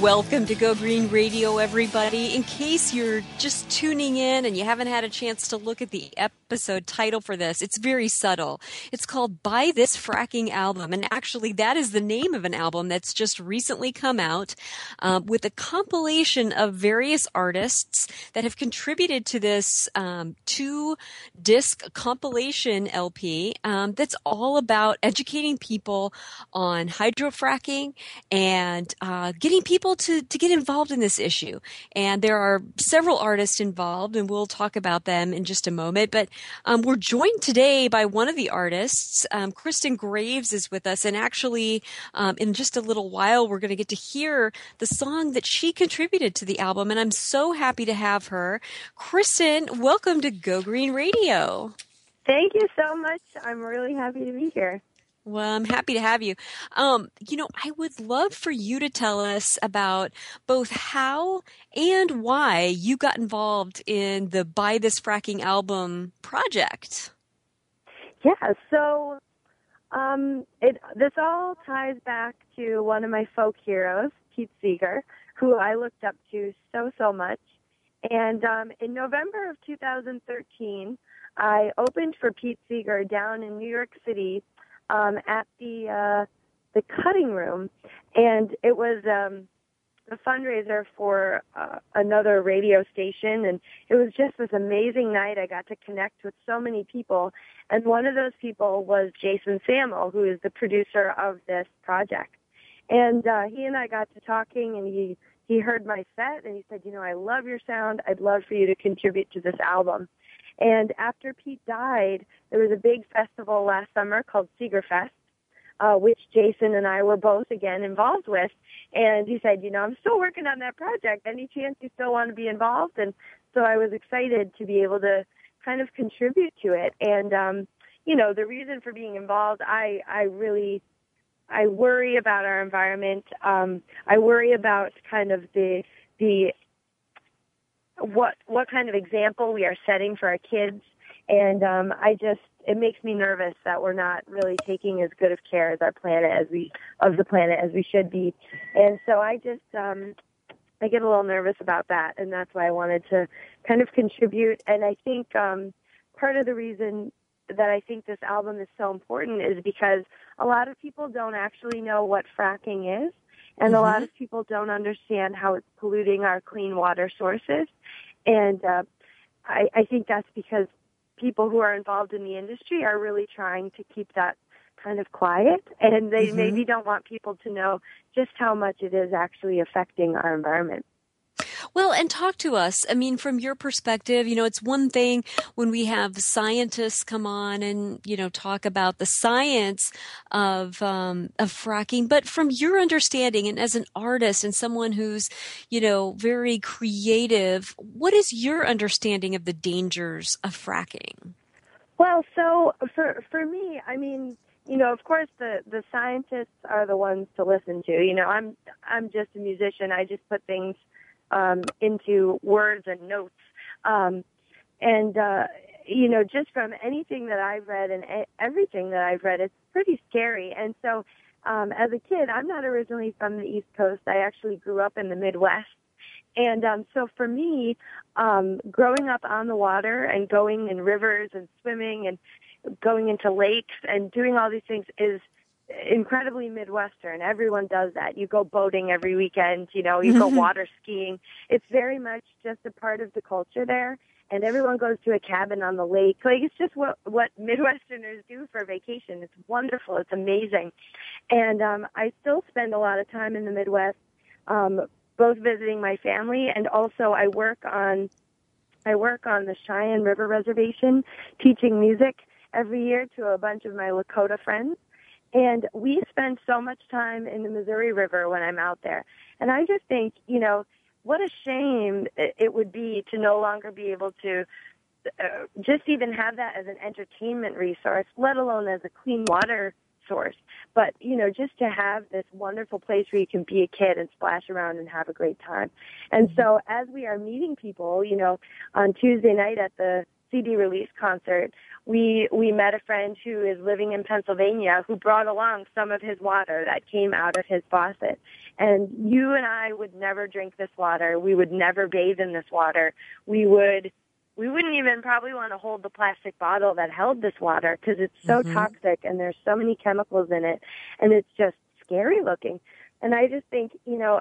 Welcome to Go Green Radio, everybody. In case you're just tuning in and you haven't had a chance to look at the episode title for this, it's very subtle. It's called Buy This Fracking Album. And actually, that is the name of an album that's just recently come out uh, with a compilation of various artists that have contributed to this um, two disc compilation LP um, that's all about educating people on hydrofracking and uh, getting people to, to get involved in this issue. And there are several artists involved, and we'll talk about them in just a moment. But um, we're joined today by one of the artists. Um, Kristen Graves is with us, and actually, um, in just a little while, we're going to get to hear the song that she contributed to the album. And I'm so happy to have her. Kristen, welcome to Go Green Radio. Thank you so much. I'm really happy to be here. Well, I'm happy to have you. Um, you know, I would love for you to tell us about both how and why you got involved in the Buy This Fracking album project. Yeah, so um, it this all ties back to one of my folk heroes, Pete Seeger, who I looked up to so so much. And um, in November of 2013, I opened for Pete Seeger down in New York City um, at the uh, the cutting room, and it was um, a fundraiser for uh, another radio station, and it was just this amazing night. I got to connect with so many people, and one of those people was Jason Samel, who is the producer of this project. And uh, he and I got to talking, and he he heard my set, and he said, "You know, I love your sound. I'd love for you to contribute to this album." And after Pete died, there was a big festival last summer called Seegerfest, uh, which Jason and I were both again involved with. And he said, you know, I'm still working on that project. Any chance you still want to be involved? And so I was excited to be able to kind of contribute to it. And, um, you know, the reason for being involved, I, I really, I worry about our environment. Um, I worry about kind of the, the what what kind of example we are setting for our kids and um i just it makes me nervous that we're not really taking as good of care as our planet as we of the planet as we should be and so i just um i get a little nervous about that and that's why i wanted to kind of contribute and i think um part of the reason that I think this album is so important is because a lot of people don't actually know what fracking is. And mm-hmm. a lot of people don't understand how it's polluting our clean water sources. And uh, I, I think that's because people who are involved in the industry are really trying to keep that kind of quiet and they mm-hmm. maybe don't want people to know just how much it is actually affecting our environment. Well, and talk to us. I mean, from your perspective, you know, it's one thing when we have scientists come on and you know talk about the science of um, of fracking, but from your understanding and as an artist and someone who's you know very creative, what is your understanding of the dangers of fracking? Well, so for for me, I mean, you know, of course, the the scientists are the ones to listen to. You know, I'm I'm just a musician. I just put things um, into words and notes. Um, and, uh, you know, just from anything that I've read and everything that I've read, it's pretty scary. And so, um, as a kid, I'm not originally from the East Coast. I actually grew up in the Midwest. And um, so for me, um, growing up on the water and going in rivers and swimming and going into lakes and doing all these things is incredibly Midwestern. Everyone does that. You go boating every weekend, you know, you go water skiing. It's very much just a part of the culture there. and everyone goes to a cabin on the lake. Like it's just what what Midwesterners do for vacation. It's wonderful. It's amazing, and um, I still spend a lot of time in the Midwest, um, both visiting my family and also I work on I work on the Cheyenne River Reservation, teaching music every year to a bunch of my Lakota friends. And we spend so much time in the Missouri River when I'm out there. And I just think, you know, what a shame it would be to no longer be able to uh, just even have that as an entertainment resource, let alone as a clean water source. But, you know, just to have this wonderful place where you can be a kid and splash around and have a great time. And so as we are meeting people, you know, on Tuesday night at the CD release concert, we we met a friend who is living in Pennsylvania who brought along some of his water that came out of his faucet. And you and I would never drink this water. We would never bathe in this water. We would we wouldn't even probably want to hold the plastic bottle that held this water because it's so mm-hmm. toxic and there's so many chemicals in it and it's just scary looking. And I just think, you know,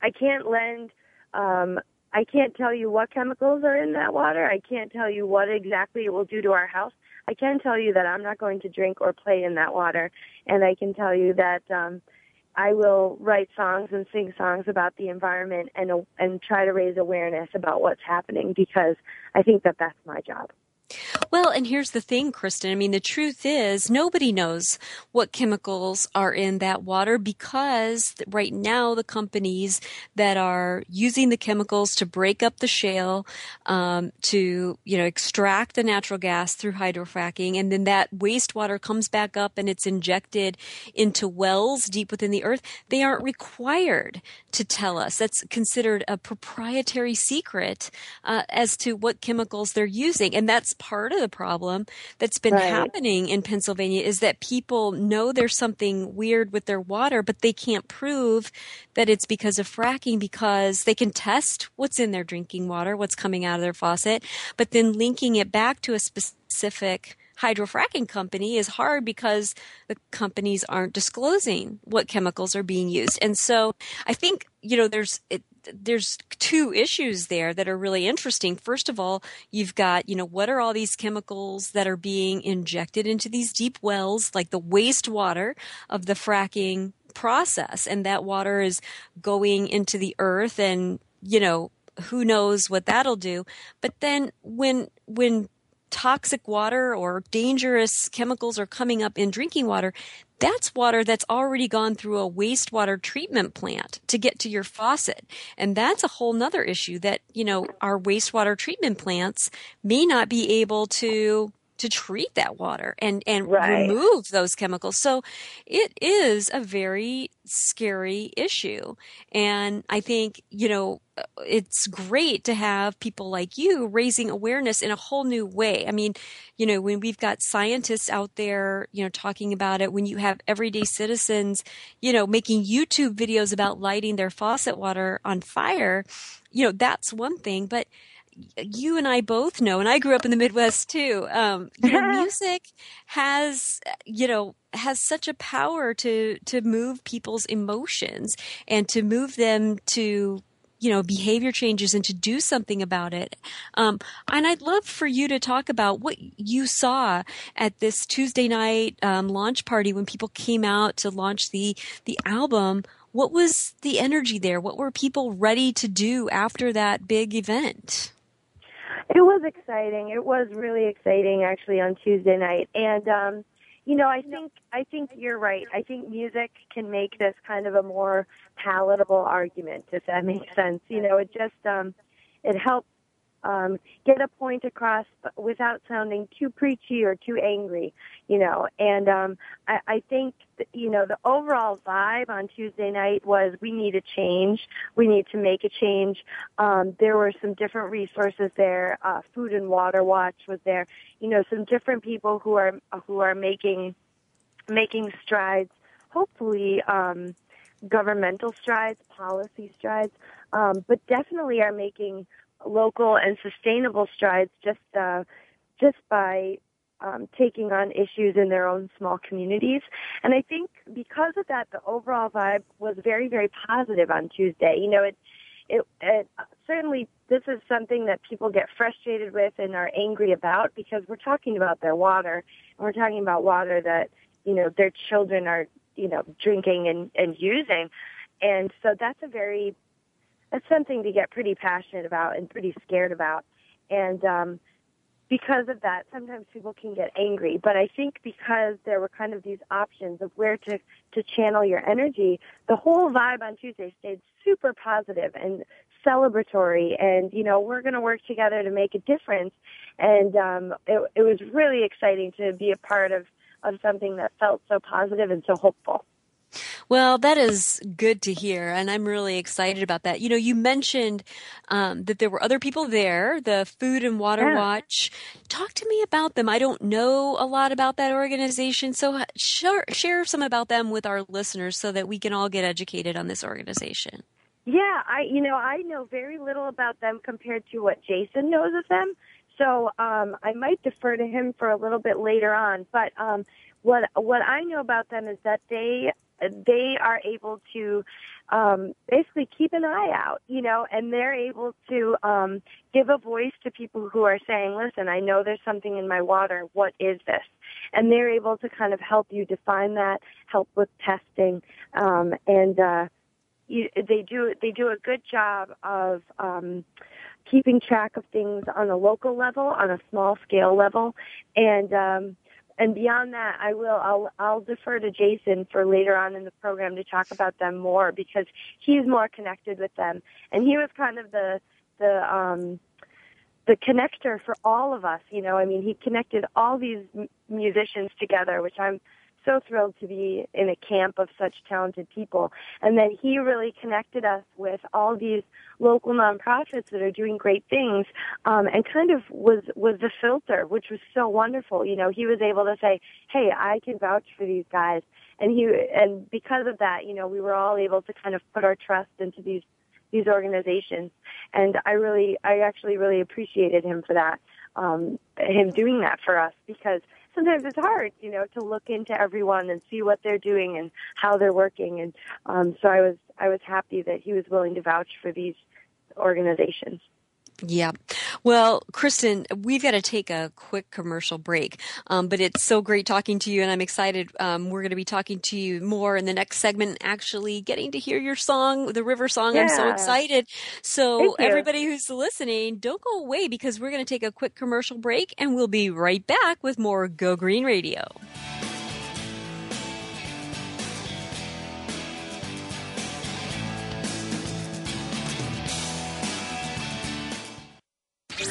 I can't lend um I can't tell you what chemicals are in that water. I can't tell you what exactly it will do to our house. I can tell you that I'm not going to drink or play in that water, and I can tell you that um, I will write songs and sing songs about the environment and and try to raise awareness about what's happening because I think that that's my job. Well, and here's the thing, Kristen. I mean, the truth is nobody knows what chemicals are in that water because right now the companies that are using the chemicals to break up the shale, um, to, you know, extract the natural gas through hydrofracking, and then that wastewater comes back up and it's injected into wells deep within the earth, they aren't required to tell us. That's considered a proprietary secret uh, as to what chemicals they're using. And that's part of the problem that's been right. happening in Pennsylvania is that people know there's something weird with their water, but they can't prove that it's because of fracking because they can test what's in their drinking water, what's coming out of their faucet, but then linking it back to a specific hydrofracking company is hard because the companies aren't disclosing what chemicals are being used. And so I think, you know, there's, it, there's two issues there that are really interesting. First of all, you've got, you know, what are all these chemicals that are being injected into these deep wells, like the wastewater of the fracking process. And that water is going into the earth and, you know, who knows what that'll do. But then when, when toxic water or dangerous chemicals are coming up in drinking water, that's water that's already gone through a wastewater treatment plant to get to your faucet. And that's a whole nother issue that, you know, our wastewater treatment plants may not be able to to treat that water and and right. remove those chemicals. So it is a very scary issue. And I think, you know, uh, it's great to have people like you raising awareness in a whole new way. I mean, you know, when we've got scientists out there, you know, talking about it, when you have everyday citizens, you know, making YouTube videos about lighting their faucet water on fire, you know, that's one thing. But you and I both know, and I grew up in the Midwest too. Um, you know, music has, you know, has such a power to to move people's emotions and to move them to you know behavior changes and to do something about it. Um, and i'd love for you to talk about what you saw at this tuesday night um, launch party when people came out to launch the the album. What was the energy there? What were people ready to do after that big event it was exciting. It was really exciting actually on Tuesday night. And um you know, I think I think you're right. I think music can make this kind of a more palatable argument if that makes sense. You know, it just um it helps um, get a point across without sounding too preachy or too angry, you know. And um, I, I think, that, you know, the overall vibe on Tuesday night was we need a change. We need to make a change. Um, there were some different resources there. Uh, Food and Water Watch was there. You know, some different people who are who are making making strides. Hopefully. Um, governmental strides, policy strides, um, but definitely are making local and sustainable strides just uh, just by um, taking on issues in their own small communities. And I think because of that, the overall vibe was very, very positive on Tuesday. You know, it it, it certainly this is something that people get frustrated with and are angry about because we're talking about their water and we're talking about water that you know their children are you know drinking and and using and so that's a very that's something to get pretty passionate about and pretty scared about and um because of that, sometimes people can get angry. But I think because there were kind of these options of where to, to channel your energy, the whole vibe on Tuesday stayed super positive and celebratory. And, you know, we're going to work together to make a difference. And um, it, it was really exciting to be a part of, of something that felt so positive and so hopeful. Well, that is good to hear, and I'm really excited about that. You know, you mentioned um, that there were other people there, the Food and Water Yeah. Watch. Talk to me about them. I don't know a lot about that organization, so share, share some about them with our listeners so that we can all get educated on this organization. Yeah, I you know I know very little about them compared to what Jason knows of them. So um, I might defer to him for a little bit later on. But um, what what I know about them is that they they are able to um, basically keep an eye out, you know, and they're able to um, give a voice to people who are saying, "Listen, I know there's something in my water. What is this?" And they're able to kind of help you define that, help with testing, um, and uh, you, they do they do a good job of um, keeping track of things on a local level, on a small scale level, and um, and beyond that, I will I'll I'll defer to Jason for later on in the program to talk about them more because he's more connected with them, and he was kind of the the um, the connector for all of us. You know, I mean, he connected all these m- musicians together, which I'm so thrilled to be in a camp of such talented people. And then he really connected us with all these local nonprofits that are doing great things, um, and kind of was was the filter, which was so wonderful. You know, he was able to say, "Hey, I can vouch for these guys," and he and because of that, you know, we were all able to kind of put our trust into these these organizations. And I really, I actually really appreciated him for that, um, him doing that for us because sometimes it's hard, you know, to look into everyone and see what they're doing and how they're working. And um, so I was, I was happy that he was willing to vouch for these organizations. Yeah. Well, Kristen, we've got to take a quick commercial break, um, but it's so great talking to you, and I'm excited. Um, we're going to be talking to you more in the next segment, actually getting to hear your song, the River Song. I'm so excited. So, everybody who's listening, don't go away because we're going to take a quick commercial break, and we'll be right back with more Go Green Radio.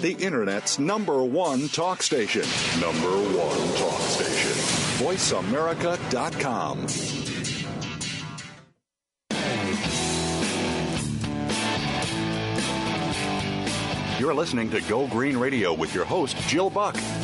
The Internet's number one talk station. Number one talk station. VoiceAmerica.com. You're listening to Go Green Radio with your host, Jill Buck.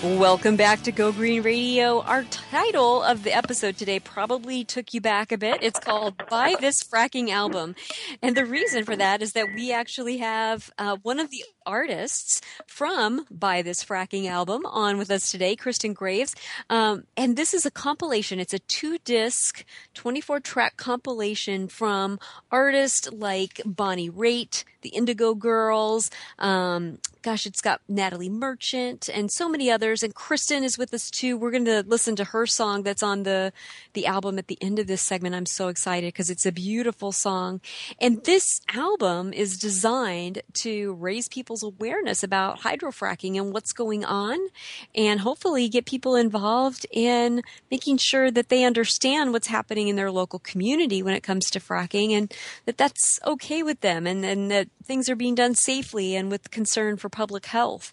Welcome back to Go Green Radio. Our title of the episode today probably took you back a bit. It's called Buy This Fracking Album. And the reason for that is that we actually have uh, one of the artists from Buy This Fracking Album on with us today, Kristen Graves. Um, and this is a compilation. It's a two disc, 24 track compilation from artists like Bonnie Raitt, the Indigo Girls, um, gosh, it's got Natalie Merchant and so many others. And Kristen is with us too. We're going to listen to her song that's on the, the album at the end of this segment. I'm so excited because it's a beautiful song. And this album is designed to raise people's awareness about hydrofracking and what's going on and hopefully get people involved in making sure that they understand what's happening in their local community when it comes to fracking and that that's okay with them and, and that things are being done safely and with concern for public health.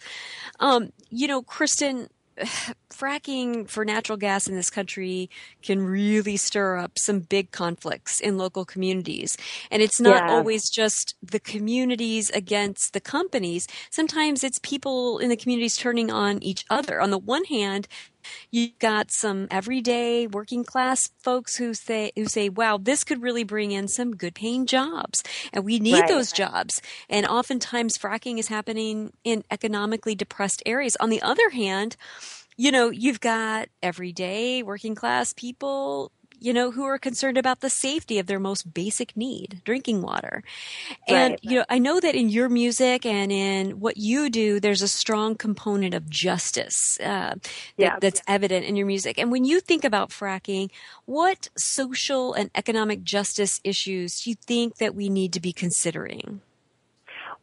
Um, you know, Kristen, fracking for natural gas in this country can really stir up some big conflicts in local communities. And it's not yeah. always just the communities against the companies. Sometimes it's people in the communities turning on each other. On the one hand, You've got some everyday working class folks who say who say, "Wow, this could really bring in some good paying jobs, and we need right. those jobs." And oftentimes, fracking is happening in economically depressed areas. On the other hand, you know, you've got everyday working class people you know, who are concerned about the safety of their most basic need, drinking water. And, right. you know, I know that in your music and in what you do, there's a strong component of justice uh, yeah. that, that's evident in your music. And when you think about fracking, what social and economic justice issues do you think that we need to be considering?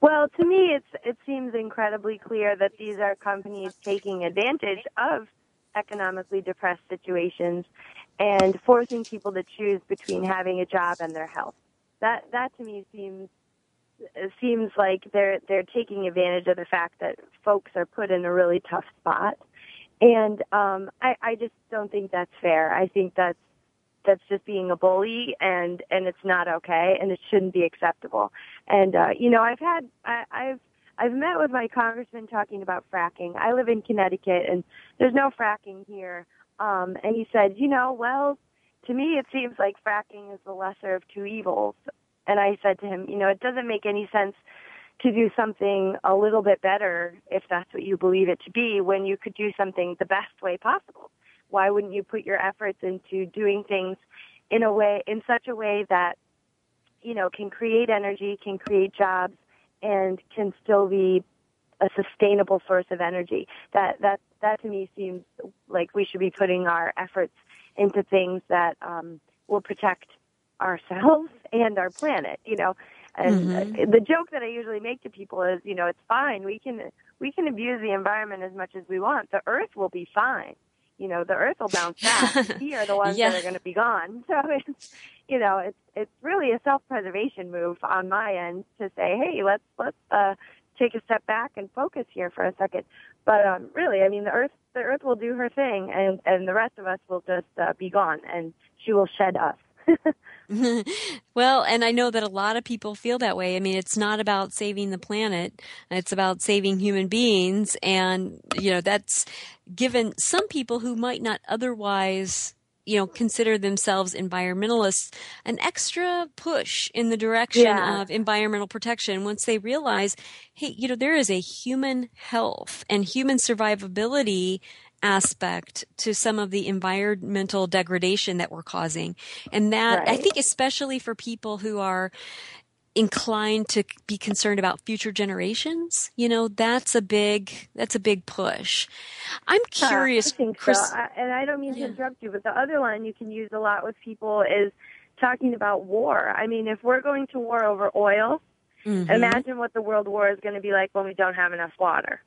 Well, to me, it's it seems incredibly clear that these are companies taking advantage of economically depressed situations and forcing people to choose between having a job and their health. That that to me seems seems like they're they're taking advantage of the fact that folks are put in a really tough spot, and um, I, I just don't think that's fair. I think that's that's just being a bully, and and it's not okay, and it shouldn't be acceptable. And uh, you know, I've had I, I've I've met with my congressman talking about fracking. I live in Connecticut, and there's no fracking here. Um, and he said, you know, well, to me it seems like fracking is the lesser of two evils. And I said to him, you know, it doesn't make any sense to do something a little bit better if that's what you believe it to be when you could do something the best way possible. Why wouldn't you put your efforts into doing things in a way, in such a way that, you know, can create energy, can create jobs, and can still be a sustainable source of energy. That that that to me seems like we should be putting our efforts into things that um, will protect ourselves and our planet. You know, and mm-hmm. the joke that I usually make to people is, you know, it's fine. We can we can abuse the environment as much as we want. The Earth will be fine. You know, the Earth will bounce back. we are the ones yeah. that are going to be gone. So it's, you know, it's it's really a self-preservation move on my end to say, hey, let's let's uh, take a step back and focus here for a second. But um, really, I mean, the Earth the Earth will do her thing, and and the rest of us will just uh, be gone, and she will shed us. well, and I know that a lot of people feel that way. I mean, it's not about saving the planet. It's about saving human beings. And, you know, that's given some people who might not otherwise you know consider themselves environmentalists an extra push in the direction yeah. of environmental protection once they realize hey you know there is a human health and human survivability aspect to some of the environmental degradation that we're causing and that right. i think especially for people who are inclined to be concerned about future generations you know that's a big that's a big push i'm curious I Chris, so. I, and i don't mean yeah. to interrupt you but the other line you can use a lot with people is talking about war i mean if we're going to war over oil mm-hmm. imagine what the world war is going to be like when we don't have enough water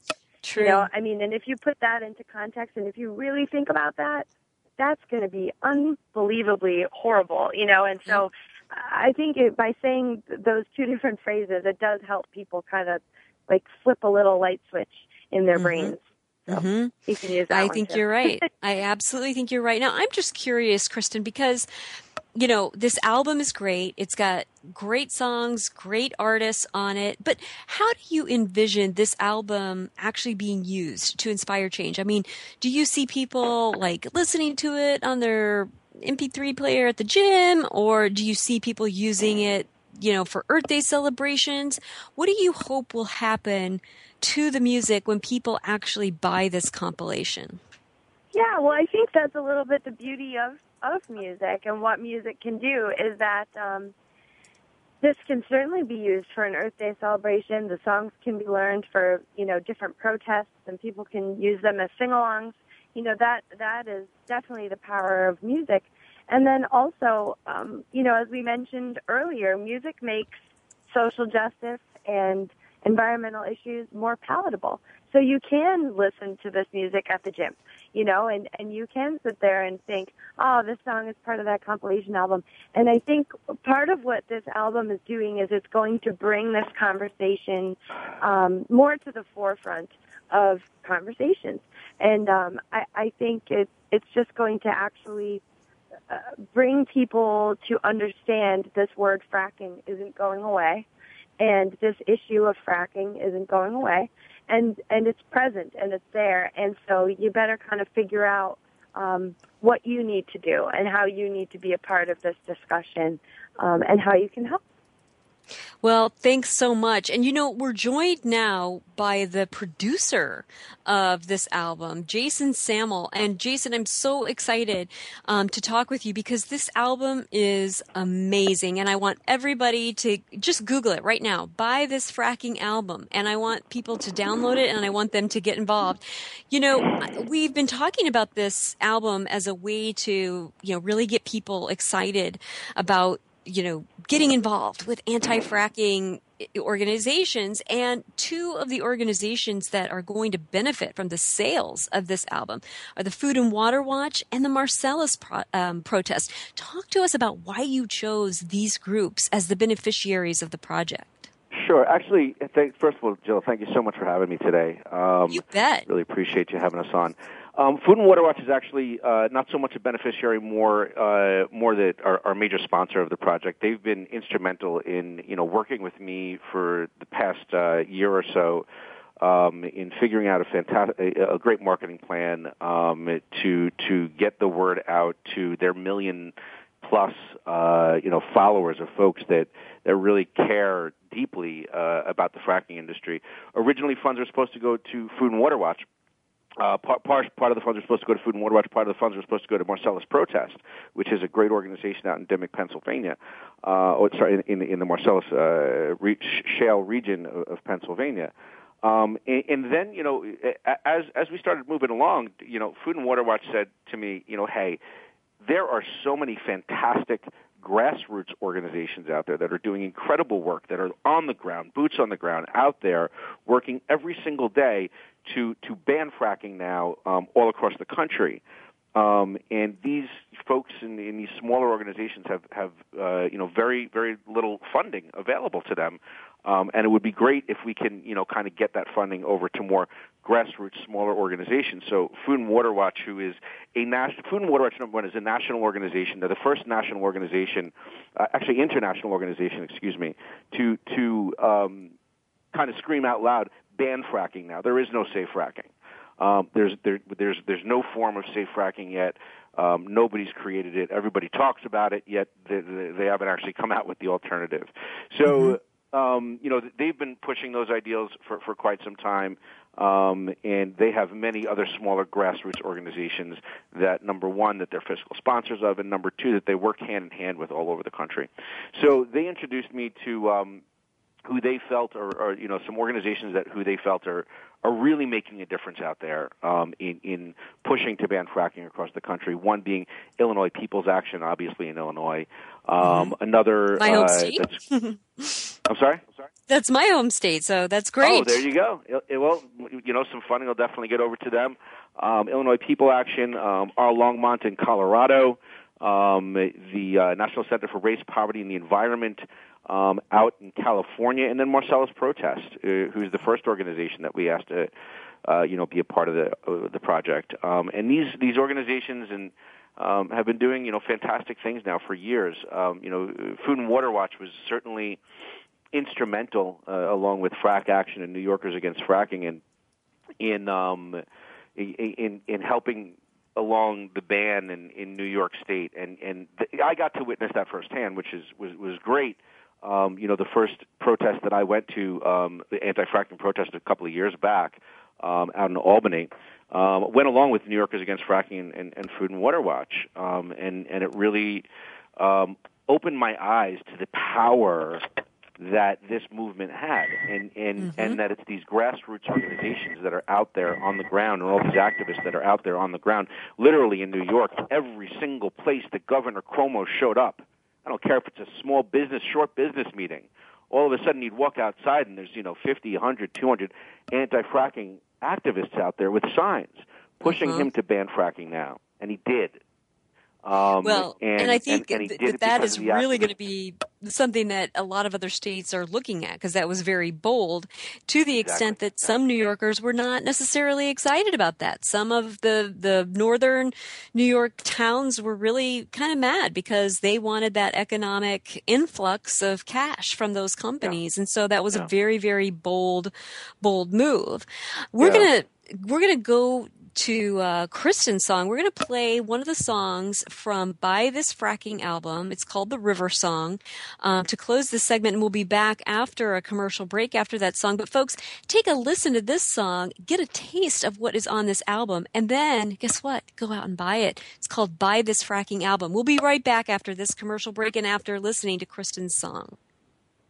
True. You know, I mean, and if you put that into context, and if you really think about that, that's going to be unbelievably horrible, you know. And so, I think it, by saying those two different phrases, it does help people kind of like flip a little light switch in their Mhm. brains. So Mhm. you can use that I think too. you're right. I absolutely think you're right. Now, I'm just curious, Kristen, because you know, this album is great. It's got great songs, great artists on it. But how do you envision this album actually being used to inspire change? I mean, do you see people like listening to it on their MP3 player at the gym or do you see people using it, you know, for Earth Day celebrations? What do you hope will happen to the music when people actually buy this compilation? Yeah, well, I think that's a little bit the beauty of of music and what music can do is that um, this can certainly be used for an Earth Day celebration. The songs can be learned for you know different protests, and people can use them as sing-alongs. You know that that is definitely the power of music. And then also, um, you know, as we mentioned earlier, music makes social justice and environmental issues more palatable. So you can listen to this music at the gym, you know, and, and you can sit there and think, oh, this song is part of that compilation album. And I think part of what this album is doing is it's going to bring this conversation um, more to the forefront of conversations. And um, I, I think it, it's just going to actually uh, bring people to understand this word fracking isn't going away. And this issue of fracking isn't going away. And and it's present and it's there. And so you better kind of figure out um, what you need to do and how you need to be a part of this discussion um, and how you can help Well, thanks so much. And you know, we're joined now by the producer of this album, Jason Samel. And Jason, I'm so excited um, to talk with you because this album is amazing. And I want everybody to just Google it right now. Buy this fracking album. And I want people to download it and I want them to get involved. You know, we've been talking about this album as a way to, you know, really get people excited about you know, getting involved with anti-fracking organizations and two of the organizations that are going to benefit from the sales of this album are the Food and Water Watch and the Marcellus pro- um, protest. Talk to us about why you chose these groups as the beneficiaries of the project. Sure. Actually, thank, first of all, Jill, thank you so much for having me today. Um, you bet. Really appreciate you having us on. Um, Food and Water Watch is actually uh, not so much a beneficiary, more uh, more that our, our, major sponsor of the project. They've been instrumental in you know working with me for the past uh, year or so um, in figuring out a fantastic, a, great marketing plan um, to to get the word out to their million plus uh, you know followers of folks that that really care deeply uh, about the fracking industry. Originally, funds were supposed to go to Food and Water Watch. Uh, part, part, part of the funds are supposed to go to Food and Water Watch. Part of the funds are supposed to go to Marcellus Protest, which is a great organization out in Dimock, Pennsylvania. Uh, or, sorry, in, in, in the Marcellus uh, re- shale region of, of Pennsylvania. Um, and, and then, you know, as as we started moving along, you know, Food and Water Watch said to me, you know, hey, there are so many fantastic grassroots organizations out there that are doing incredible work, that are on the ground, boots on the ground, out there, working every single day to to ban fracking now um, all across the country. Um, and these folks in, in these smaller organizations have have uh, you know very very little funding available to them, um, and it would be great if we can you know kind of get that funding over to more grassroots smaller organizations. So Food and Water Watch, who is a national Food and Water Watch number one, is a national organization. They're the first national organization, uh, actually international organization, excuse me, to to um, kind of scream out loud, ban fracking now. There is no safe fracking. Um, there's there, there's there's no form of safe fracking yet. Um, nobody's created it. Everybody talks about it, yet they, they haven't actually come out with the alternative. So. Um, you know, they've been pushing those ideals for, for quite some time, um, and they have many other smaller grassroots organizations that, number one, that they're fiscal sponsors of, and number two, that they work hand in hand with all over the country. So they introduced me to um, who they felt, or, or you know, some organizations that who they felt are are really making a difference out there um, in, in pushing to ban fracking across the country. One being Illinois People's Action, obviously in Illinois. Um, mm-hmm. Another, my home uh. I'm sorry. I'm sorry. That's my home state, so that's great. Oh, there you go. It, it, well, you know, some funding will definitely get over to them. um, Illinois People Action, um, Our Longmont in Colorado, um, the uh, National Center for Race, Poverty, and the Environment um, out in California, and then Marcellus Protest, uh, who's the first organization that we asked to, uh, you know, be a part of the uh, the project. Um, and these these organizations and um, have been doing you know fantastic things now for years. Um, you know, Food and Water Watch was certainly instrumental, uh, along with Frack Action and New Yorkers Against Fracking, in in um, in in helping along the ban in, in New York State, and and the, I got to witness that firsthand, which is was was great. Um, you know, the first protest that I went to, um, the anti-fracking protest a couple of years back um, out in Albany, um, went along with New Yorkers Against Fracking and, and, and Food and Water Watch, um, and and it really um, opened my eyes to the power that this movement had, and and mm-hmm. and that it's these grassroots organizations that are out there on the ground, and all these activists that are out there on the ground. Literally in New York, every single place that Governor Cuomo showed up, I don't care if it's a small business, short business meeting. All of a sudden, you'd walk outside and there's you know 50, 100, 200 anti-fracking activists out there with signs pushing mm-hmm. him to ban fracking now, and he did. Um, well, and, and, I think and, and that, that is really going to be something that a lot of other states are looking at because that was very bold to the extent that some New Yorkers were not necessarily excited about that. Some of the, the northern New York towns were really kind of mad because they wanted that economic influx of cash from those companies. Yeah. And so that was yeah. a very, very bold, bold move. We're yeah. going to we're going to go to uh, Kristen's song, we're going to play one of the songs from Buy This Fracking album. It's called the River Song. Um, to close this segment, and we'll be back after a commercial break after that song. But folks, take a listen to this song, get a taste of what is on this album, and then guess what? Go out and buy it. It's called Buy This Fracking album. We'll be right back after this commercial break and after listening to Kristen's song.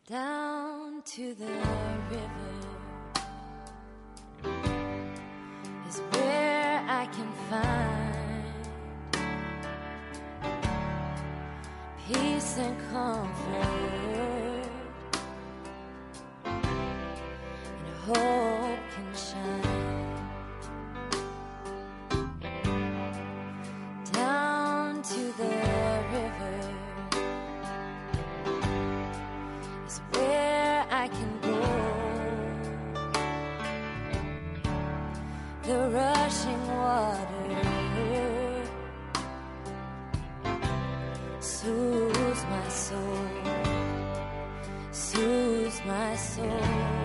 Down to the river I can find peace and comfort, and hope can shine down to the river is where I can go. The rushing water soothes my soul, soothes my soul.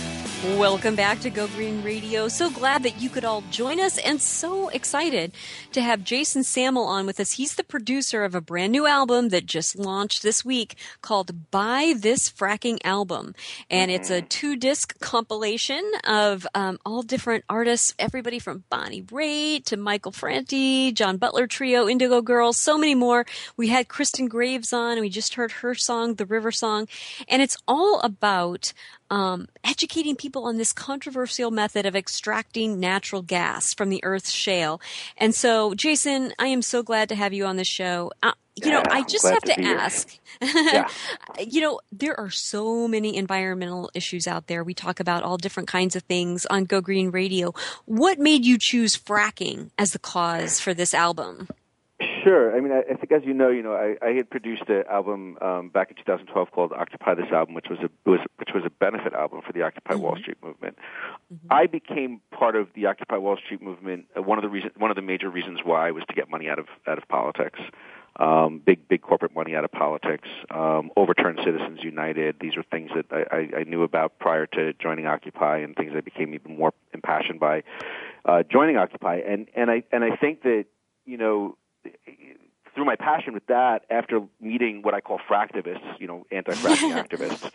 Welcome back to Go Green Radio. So glad that you could all join us and so excited to have Jason Samel on with us. He's the producer of a brand new album that just launched this week called Buy This Fracking Album. And it's a two disc compilation of um, all different artists, everybody from Bonnie Raitt to Michael Franti, John Butler Trio, Indigo Girls, so many more. We had Kristen Graves on and we just heard her song, The River Song. And it's all about um, educating people on this controversial method of extracting natural gas from the Earth's shale. And so, Jason, I am so glad to have you on the show. Uh, you know, Yeah, I I'm just have to to, ask. Yeah. you know, there are so many environmental issues out there. We talk about all different kinds of things on Go Green Radio. What made you choose fracking as the cause for this album? Sure. I mean, I, I think as you know, you know, I, I had produced an album um, back in 2012 called "Occupy This Album," which was a was which was a benefit album for the Occupy Wall Street movement. I became part of the Occupy Wall Street movement. Uh, one of the reason, one of the major reasons why was to get money out of out of politics. Um, big, big corporate money out of politics. Um, overturn Citizens United. These are things that I, I, I knew about prior to joining Occupy, and things I became even more impassioned by uh, joining Occupy. And and I and I think that you know through my passion with that, after meeting what I call fractivists, you know, anti-fracking activists,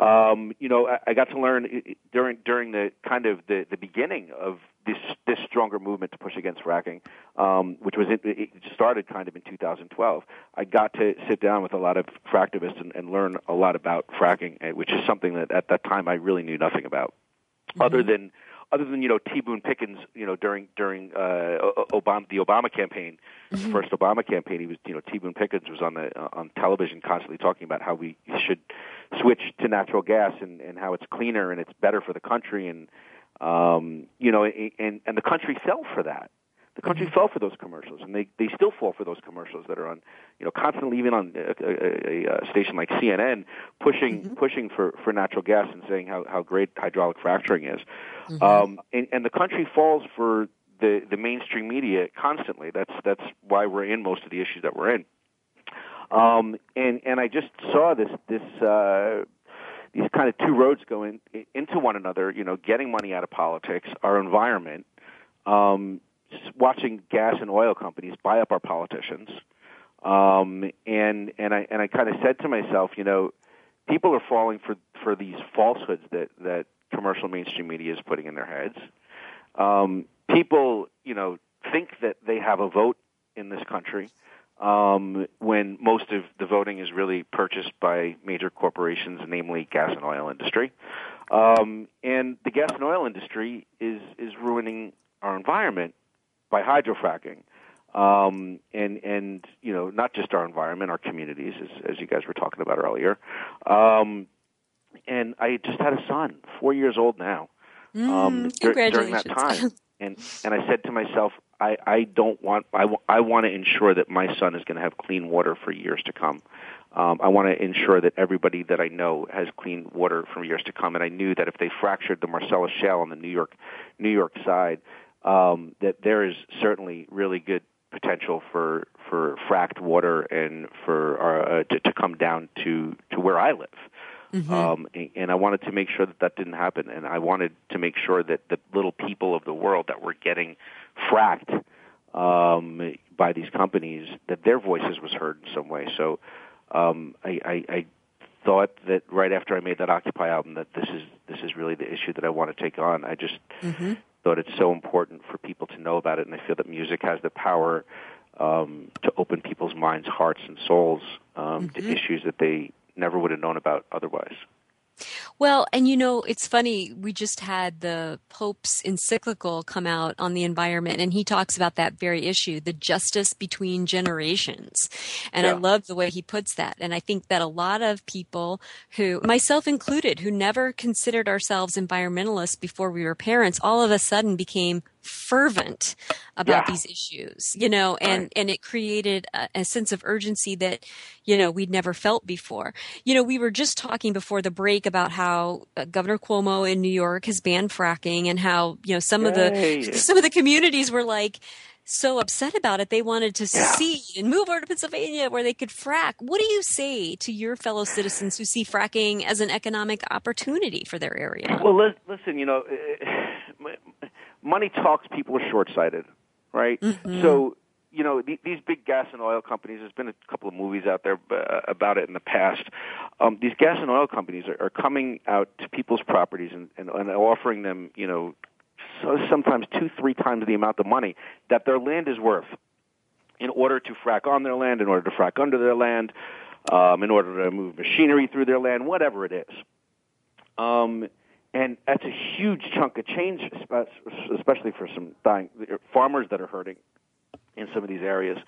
um, you know, I, I got to learn during during the kind of the, the beginning of this this stronger movement to push against fracking, um, which was it, it started kind of in 2012. I got to sit down with a lot of fractivists and, and learn a lot about fracking, eh, which is something that at that time I really knew nothing about, other than other than you know T. Boone Pickens, you know during during uh, Obama the Obama campaign, the first Obama campaign, he was you know T. Boone Pickens was on the uh, on television constantly talking about how we should switch to natural gas and and how it's cleaner and it's better for the country and um, you know and and the country fell for that. The country fell for those commercials, and they they still fall for those commercials that are on, you know, constantly even on a, a, a, a station like CNN pushing pushing for for natural gas and saying how how great hydraulic fracturing is, um, and and the country falls for the the mainstream media constantly. That's that's why we're in most of the issues that we're in. Um, and and I just saw this this uh, these kind of two roads going into one another. You know, getting money out of politics, our environment, um, watching gas and oil companies buy up our politicians, um, and and I and I kind of said to myself, you know, people are falling for for these falsehoods that that commercial mainstream media is putting in their heads. Um, people, you know, think that they have a vote in this country um, when most of the voting is really purchased by major corporations, namely gas and oil industry. Um, and the gas and oil industry is is ruining our environment by hydrofracking. Um, and and you know not just our environment, our communities, as, as you guys were talking about earlier. Um, and I just had a son, four years old now. Um, dur- during that time, and and I said to myself, I I don't want I, w- I want to ensure that my son is going to have clean water for years to come. Um, I want to ensure that everybody that I know has clean water for years to come. And I knew that if they fractured the Marcellus Shale on the New York New York side, um, that there is certainly really good potential for for fracked water and for uh, to, to come down to to where I live. Mm-hmm. Um, and I wanted to make sure that that didn't happen, and I wanted to make sure that the little people of the world that were getting fracked um, by these companies that their voices was heard in some way. So um, I, I, I thought that right after I made that Occupy album that this is this is really the issue that I want to take on. I just Mm-hmm. Thought it's so important for people to know about it, and I feel that music has the power um, to open people's minds, hearts, and souls um, Mm-hmm. to issues that they never would have known about otherwise. Well, and you know, it's funny. We just had the Pope's encyclical come out on the environment, and he talks about that very issue, the justice between generations. And I love the way he puts that. And I think that a lot of people who, myself included, who never considered ourselves environmentalists before we were parents, all of a sudden became fervent about Yeah. these issues, you know, and, Right. and it created a, a sense of urgency that, you know, we'd never felt before. You know, we were just talking before the break about how uh, Governor Cuomo in New York has banned fracking and how, you know, some of the, some of the communities were like, so upset about it, they wanted to Yeah. see and move over to Pennsylvania where they could frack. What do you say to your fellow citizens who see fracking as an economic opportunity for their area? Well, listen, you know, money talks. People are short-sighted, right? Mm-hmm. So, you know, th- these big gas and oil companies. There's been a couple of movies out there uh, about it in the past. Um, these gas and oil companies are, are coming out to people's properties and, and, and offering them, you know, so sometimes two, three times the amount of money that their land is worth in order to frack on their land, in order to frack under their land, um, in order to move machinery through their land, whatever it is. Um, and that's a huge chunk of change, especially for some dying farmers that are hurting in some of these areas.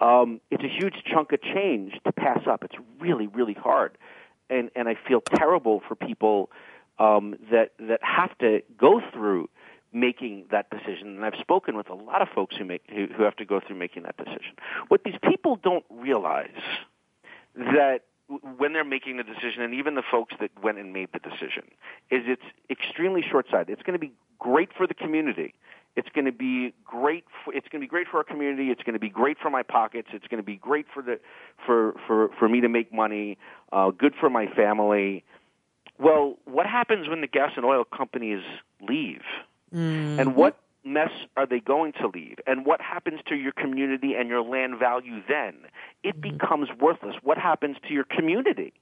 Um, it's a huge chunk of change to pass up. It's really, really hard, and and I feel terrible for people um, that that have to go through making that decision. And I've spoken with a lot of folks who make who, who have to go through making that decision. What these people don't realize that when they're making the decision, and even the folks that went and made the decision, is it's extremely short-sighted. It's going to be great for the community. It's going to be great. For, it's going to be great for our community. It's going to be great for my pockets. It's going to be great for the for for for me to make money. Uh, good for my family. Well, what happens when the gas and oil companies leave? And what mess are they going to leave? And what happens to your community and your land value then? It becomes worthless. What happens to your community?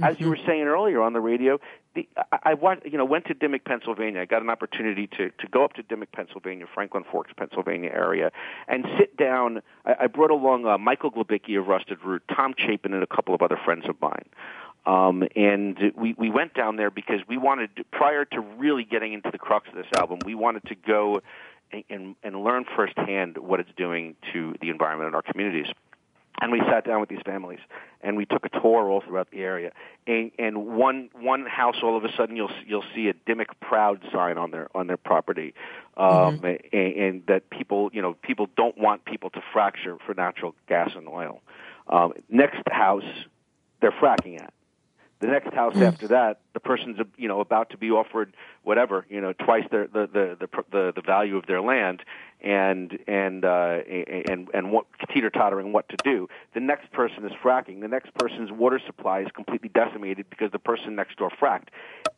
As you were saying earlier on the radio, the, I, I went, you know, went to Dimock, Pennsylvania. I got an opportunity to, to go up to Dimock, Pennsylvania, Franklin Forks, Pennsylvania area, and sit down. I, I brought along uh, Michael Glabicki of Rusted Root, Tom Chapin, and a couple of other friends of mine. Um, and we, we went down there because we wanted, prior to really getting into the crux of this album, we wanted to go and, and, learn firsthand what it's doing to the environment in our communities. And we sat down with these families, and we took a tour all throughout the area. And, and one one house, all of a sudden, you'll you'll see a Dimock Proud sign on their on their property, um, and, and that people you know people don't want people to fracture for natural gas and oil. Um, next house, they're fracking at. The next house after that, the person's you know about to be offered whatever you know twice their the the the the, the value of their land, and and uh, and and what teeter tottering what to do. The next person is fracking. The next person's water supply is completely decimated because the person next door fracked,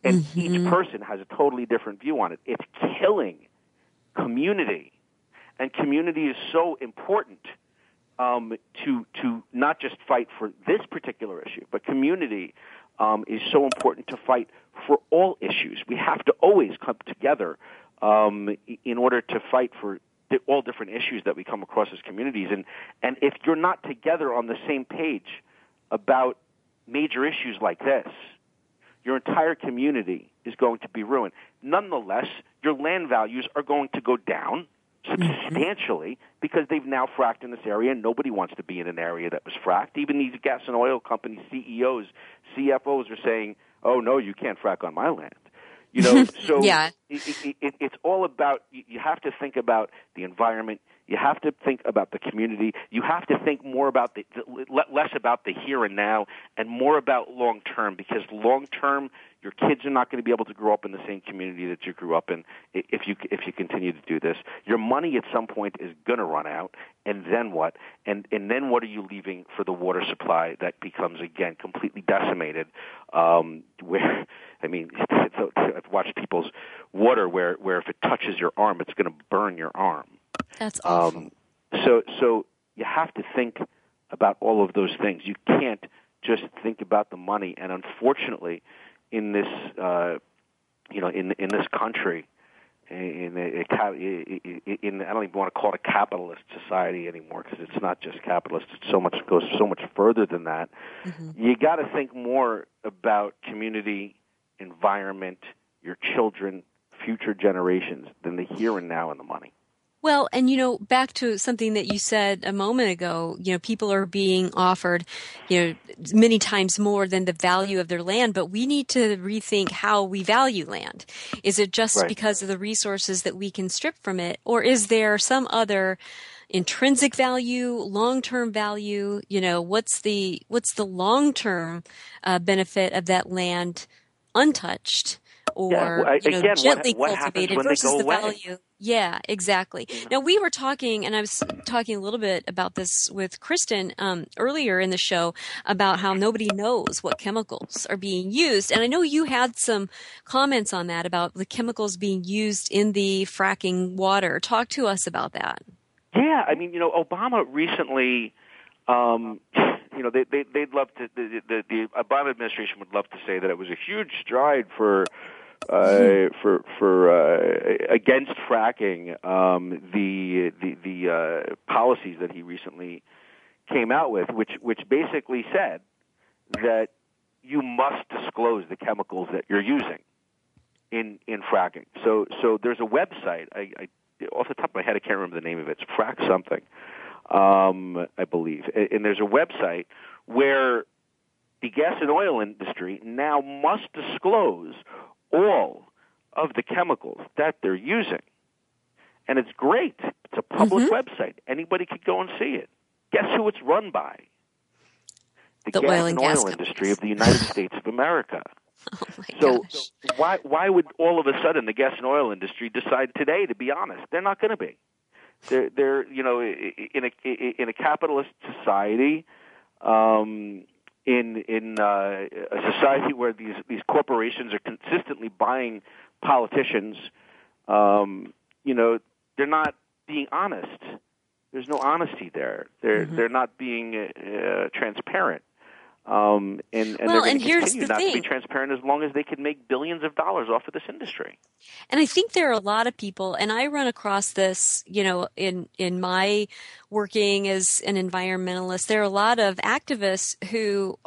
and each person has a totally different view on it. It's killing community, and community is so important um, to to not just fight for this particular issue, but community um, is so important to fight for all issues. We have to always come together um, in order to fight for all different issues that we come across as communities. And and if you're not together on the same page about major issues like this, your entire community is going to be ruined. Nonetheless, your land values are going to go down Mm-hmm. substantially because they've now fracked in this area and nobody wants to be in an area that was fracked. Even these gas and oil company CEOs, CFOs are saying, "Oh no, you can't frack on my land." You know, so Yeah. it, it, it, it's all about. You, you have to think about the environment. You have to think about the community. You have to think more about the, the le- less about the here and now, and more about long term. Because long term, your kids are not going to be able to grow up in the same community that you grew up in if you if you continue to do this. Your money at some point is going to run out, and then what? And and then what are you leaving for the water supply that becomes again completely decimated? Um, where I mean, it's, I've watched people's water where where if it touches your arm, it's going to burn your arm. That's awful. Um, so so you have to think about all of those things. You can't just think about the money. And unfortunately, in this uh, you know in in this country, in a, in, in I don't even want to call it a capitalist society anymore because it's not just capitalist. It's so much goes so much further than that. You got to think more about community, environment, your children, future generations than the here and now and the money. Well, and you know, back to something that you said a moment ago, you know, people are being offered, you know, many times more than the value of their land, but we need to rethink how we value land. Is it just Right. because of the resources that we can strip from it, or is there some other intrinsic value, long-term value? You know, what's the what's the long-term uh, benefit of that land untouched? Or Yeah, well, you know, again, gently what happens cultivated versus the away? value yeah, exactly. Now we were talking, and I was talking a little bit about this with Kristen um, earlier in the show about how nobody knows what chemicals are being used, and I know you had some comments on that about the chemicals being used in the fracking water. Talk to us about that. Yeah, I mean, you know, Obama recently, um, you know, they, they they'd love to the, the the Obama administration would love to say that it was a huge stride for. Uh, for for uh, against fracking, um, the the the uh, policies that he recently came out with, which which basically said that you must disclose the chemicals that you're using in in fracking. So so there's a website. I, I off the top of my head, I can't remember the name of it. It's Frack something, um, I believe. And and there's a website where the gas and oil industry now must disclose all of the chemicals that they're using. And it's great. It's a public website. Anybody could go and see it. Guess who it's run by? The, The gas oil and gas oil industry of the United States of America. Oh So gosh. why why would all of a sudden the gas and oil industry decide today to be honest? They're not going to be. They're they're you know in a in a capitalist society, um, in in uh, a society where these these corporations are consistently buying politicians, um, you know they're not being honest. There's no honesty there. They're they're not being uh, transparent. Um, and, and Well, they're going and to here's continue the not to be thing. transparent as long as they can make billions of dollars off of this industry. And I think there are a lot of people, and I run across this, you know, in in my working as an environmentalist. There are a lot of activists who,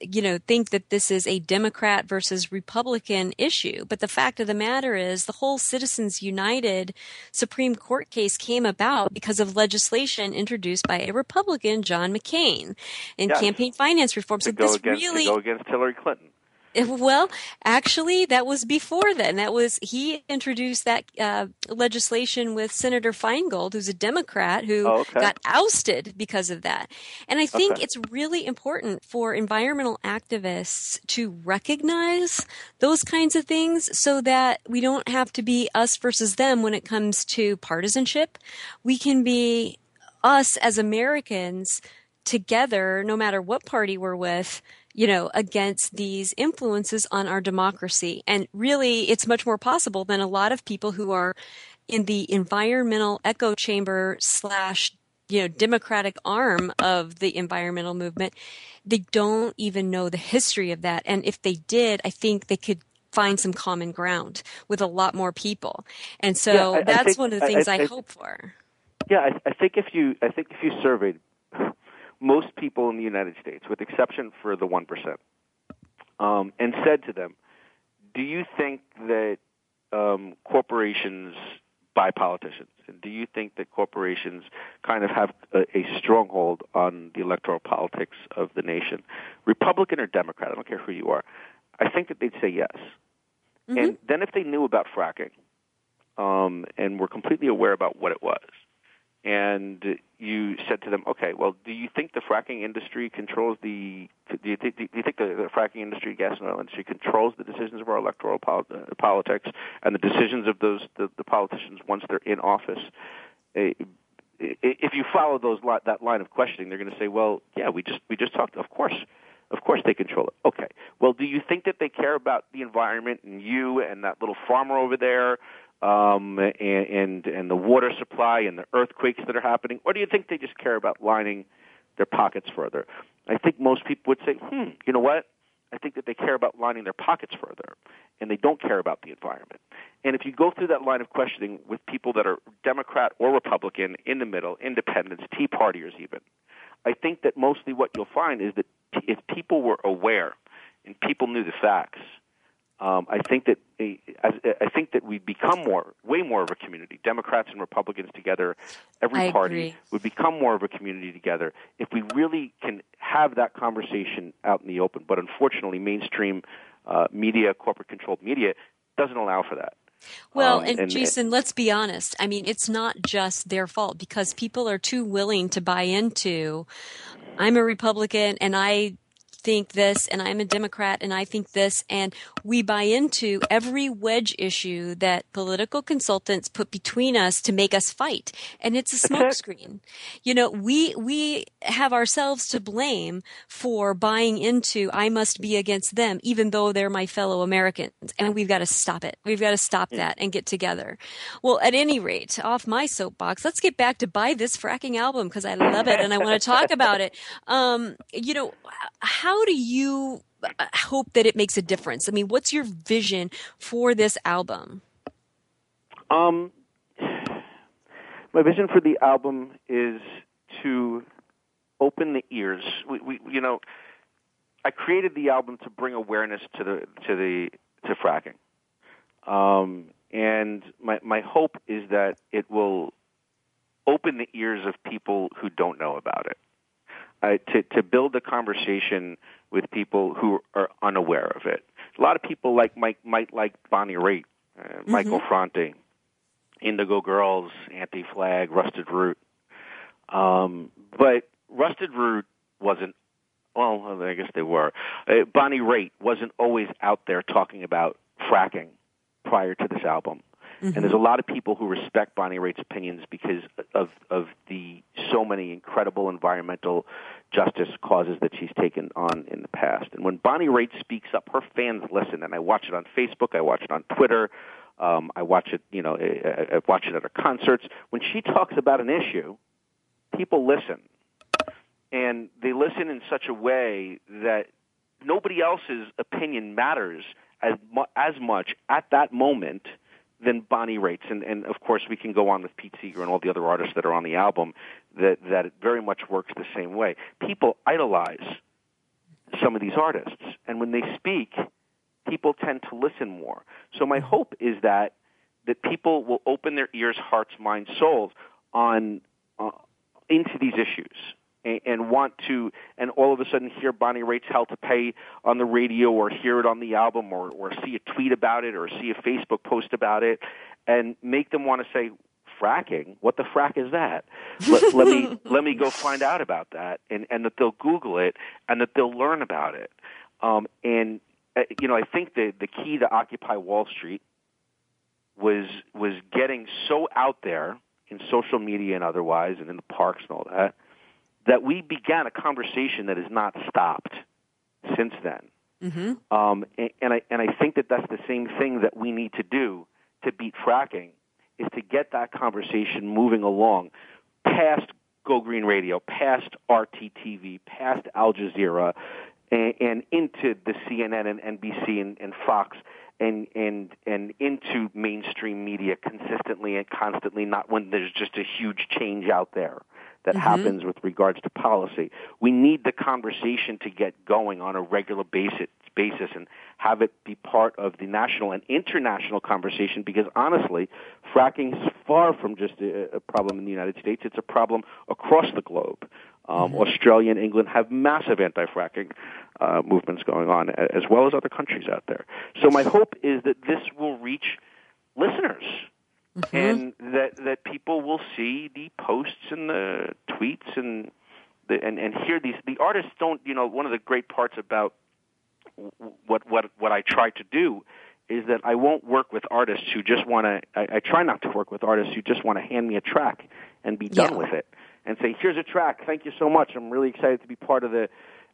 you know, think that this is a Democrat versus Republican issue. But the fact of the matter is, the whole Citizens United Supreme Court case came about because of legislation introduced by a Republican, John McCain, in Yes. campaign finance reform. So this against really go against Hillary Clinton. well, actually, that was before then. That was he introduced that uh, legislation with Senator Feingold, who's a Democrat who Oh, okay. got ousted because of that. And I think Okay. it's really important for environmental activists to recognize those kinds of things so that we don't have to be us versus them when it comes to partisanship. We can be us as Americans together, no matter what party we're with, you know, against these influences on our democracy. And really, it's much more possible than a lot of people who are in the environmental echo chamber slash, you know, democratic arm of the environmental movement. They don't even know the history of that. And if they did, I think they could find some common ground with a lot more people. And so Yeah, I- I that's think- one of the things I, I- I- hope for. Yeah, I, I think if you I think if you surveyed most people in the United States, with exception for the one percent, um, and said to them, "Do you think that um, corporations buy politicians? And do you think that corporations kind of have a, a stronghold on the electoral politics of the nation, Republican or Democrat? I don't care who you are. I think that they'd say yes." And then if they knew about fracking um, and were completely aware about what it was, and you said to them, okay, well, do you think the fracking industry controls the, do you, think, do you think the, the fracking industry, gas and oil industry, controls the decisions of our electoral pol- uh, politics and the decisions of those, the, the politicians once they're in office? If you follow those li- that line of questioning, they're going to say, "Well, yeah, we just we just talked. Of course, of course they control it. Okay. Well, do you think that they care about the environment and you and that little farmer over there, um, and, and and the water supply and the earthquakes that are happening, or do you think they just care about lining their pockets further? I think most people would say, "Hmm, you know what? I think that they care about lining their pockets further, and they don't care about the environment. And if you go through that line of questioning with people that are Democrat or Republican, in the middle, independents, Tea Partiers even, I think that mostly what you'll find is that if people were aware and people knew the facts, um, I think that I think that we'd become more, way more of a community. Democrats and Republicans together, every I party agree. would become more of a community together if we really can have that conversation out in the open. But unfortunately, mainstream uh, media, corporate-controlled media, doesn't allow for that. Well, Um, and, and- Jason, let's be honest. I mean, it's not just their fault because people are too willing to buy into I'm a Republican and I think this and I'm a Democrat and I think this and we buy into every wedge issue that political consultants put between us to make us fight and it's a smokescreen. You know, we we have ourselves to blame for buying into I must be against them even though they're my fellow Americans and we've got to stop it. We've got to stop that and get together. Well, at any rate, off my soapbox, let's get back to buy this fracking album because I love it and I want to talk about it. Um, you know, how do you uh, hope that it makes a difference? I mean, what's your vision for this album? Um, my vision for the album is to open the ears. We, we, you know, I created the album to bring awareness to the to the to fracking, um, and my my hope is that it will open the ears of people who don't know about it. Uh, to to build a conversation with people who are unaware of it. A lot of people like Mike might like Bonnie Raitt, uh, Michael Franti, Indigo Girls, Anti Flag, Rusted Root. Um, but Rusted Root wasn't. Well, I guess they were. Uh, Bonnie Raitt wasn't always out there talking about fracking prior to this album. And there's a lot of people who respect Bonnie Raitt's opinions because of of the so many incredible environmental justice causes that she's taken on in the past. And when Bonnie Raitt speaks up, her fans listen. And I watch it on Facebook, I watch it on Twitter, um, I watch it, you know, I, I I watch it at her concerts. When she talks about an issue, people listen, and they listen in such a way that nobody else's opinion matters as mu- as much at that moment than Bonnie Raitt's. And, and of course, we can go on with Pete Seeger and all the other artists that are on the album that that it very much works the same way. People idolize some of these artists, and when they speak, people tend to listen more. So my hope is that that people will open their ears, hearts, minds, souls on uh, into these issues and, and want to, and all of a sudden hear Bonnie Raitt's "Hell to Pay" on the radio, or hear it on the album, or or see a tweet about it, or see a Facebook post about it, and make them want to say. Fracking? What the frack is that? Let, let me let me go find out about that, and and that they'll Google it, and that they'll learn about it. Um, and uh, you know, I think the the key to Occupy Wall Street was was getting so out there in social media and otherwise, and in the parks and all that, that we began a conversation that has not stopped since then. Mm-hmm. Um, and, and I and I think that that's the same thing that we need to do to beat fracking is to get that conversation moving along past Go Green Radio, past RTTV, past Al Jazeera, and, and into the CNN and NBC and, and Fox, and and and into mainstream media consistently and constantly. Not when there's just a huge change out there that happens with regards to policy. We need the conversation to get going on a regular basis basis and have it be part of the national and international conversation because honestly, fracking is far from just a, a problem in the United States. It's a problem across the globe. Um, Australia and England have massive anti-fracking uh, movements going on, as well as other countries out there. So my hope is that this mm-hmm. and that that people will see the posts and the tweets and the, and and hear these. The artists don't, you know, one of the great parts about what what what I try to do is that I won't work with artists who just want to. I, I try not to work with artists who just want to hand me a track and be done yeah. with it and say, "Here's a track. Thank you so much. I'm really excited to be part of the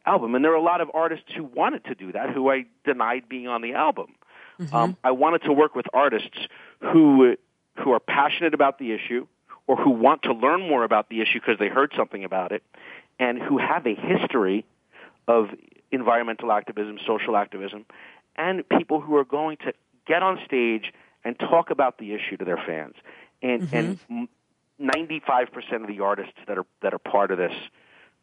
album." And there are a lot of artists who wanted to do that, who I denied being on the album. Mm-hmm. Um, I wanted to work with artists who who are passionate about the issue, or who want to learn more about the issue because they heard something about it, and who have a history of environmental activism, social activism, and people who are going to get on stage and talk about the issue to their fans. And and ninety five percent of the artists that are that are part of this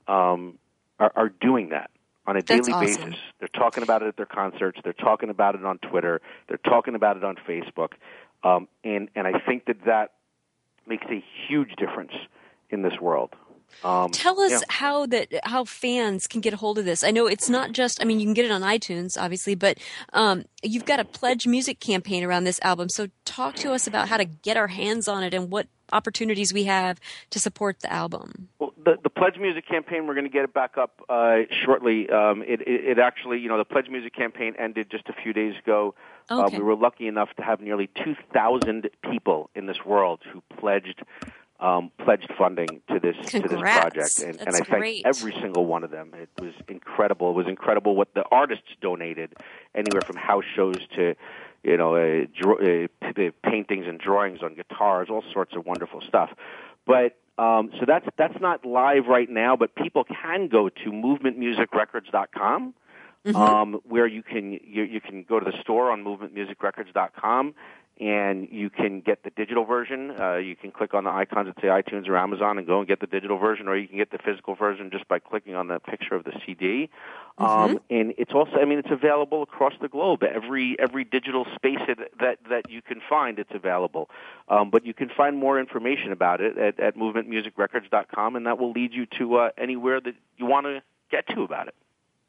um, are, are doing that on a That's daily awesome. basis. They're talking about it at their concerts. They're talking about it on Twitter. They're talking about it on Facebook. Um, and and I think that that makes a huge difference in this world. Um, Tell us yeah. how that how fans can get a hold of this. I know it's not just. I mean, you can get it on iTunes, obviously, but um, you've got a pledge music campaign around this album. So talk to us about how to get our hands on it and what opportunities we have to support the album. The, the Pledge Music campaign, we're going to get it back up uh, shortly. Um, it, it, it actually, you know, the Pledge Music campaign ended just a few days ago. Uh, Okay. we were lucky enough to have nearly 2,000 people in this world who pledged um, pledged funding to this to this project, and, and I thank great. every single one of them. It was incredible. It was incredible what the artists donated, anywhere from house shows to you know uh, dr- uh, p- uh, paintings and drawings on guitars, all sorts of wonderful stuff. But um, so that's that's not live right now, but people can go to movementmusicrecords.com. Um, where you can you, you can go to the store on movementmusicrecords.com and you can get the digital version. Uh, you can click on the icons that say iTunes or Amazon and go and get the digital version, or you can get the physical version just by clicking on the picture of the CD. Um, and it's also, I mean, it's available across the globe. Every every digital space it, that that you can find, it's available. Um, but you can find more information about it at, at movementmusicrecords.com, and that will lead you to uh, anywhere that you want to get to about it.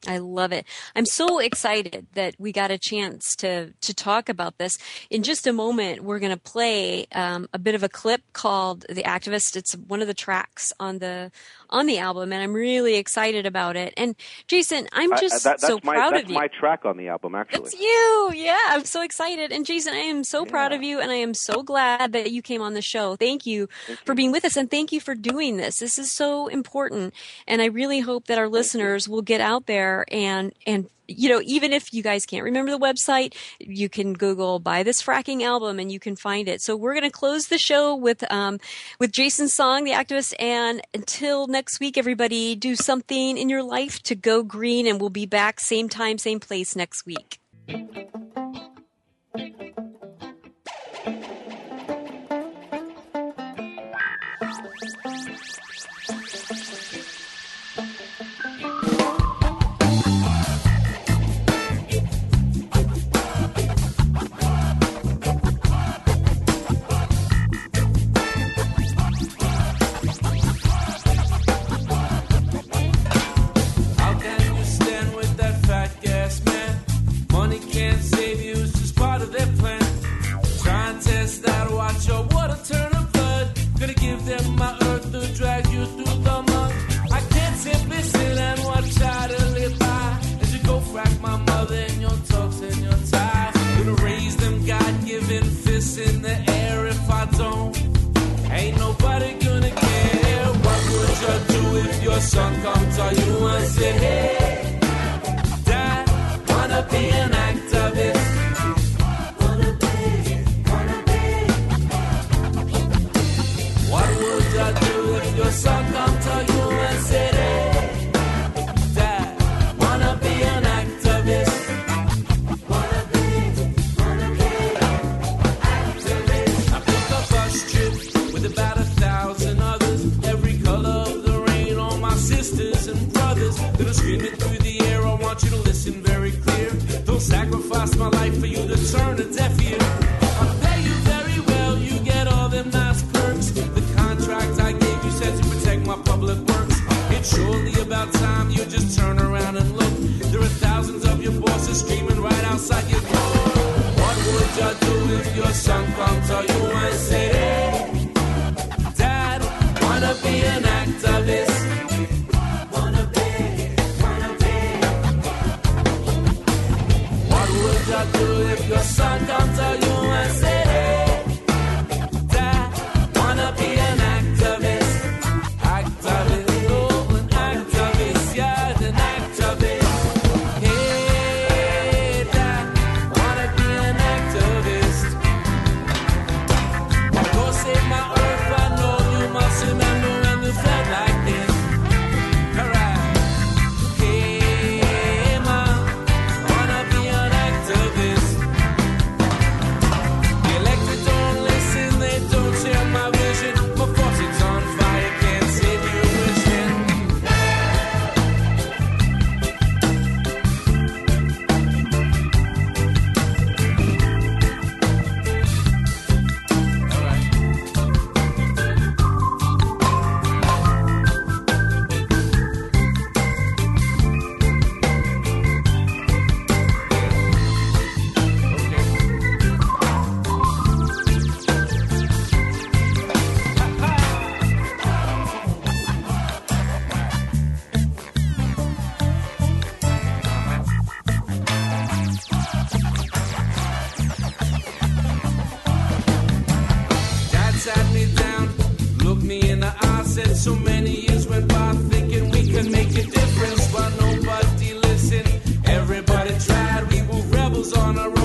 I love it. I'm so excited that we got a chance to to talk about this. In just a moment, we're going to play um, a bit of a clip called "The Activist." It's one of the tracks on the on the album, and I'm really excited about it. And Jason, I'm I- just that, so my, proud of you. That's my track on the album, actually. It's you. Yeah, I'm so excited. And Jason, I am so proud of you and I am so glad that you came on the show. Thank you for being with us and thank you for doing this. This is so important. And I really hope that our listeners will get out there and and you know, even if you guys can't remember the website, you can Google "buy this fracking album" and you can find it. So we're going to close the show with um, with jason song, "The Activist." And until next week, everybody, do something in your life to go green, and we'll be back same time, same place next week. Do if your son on a road.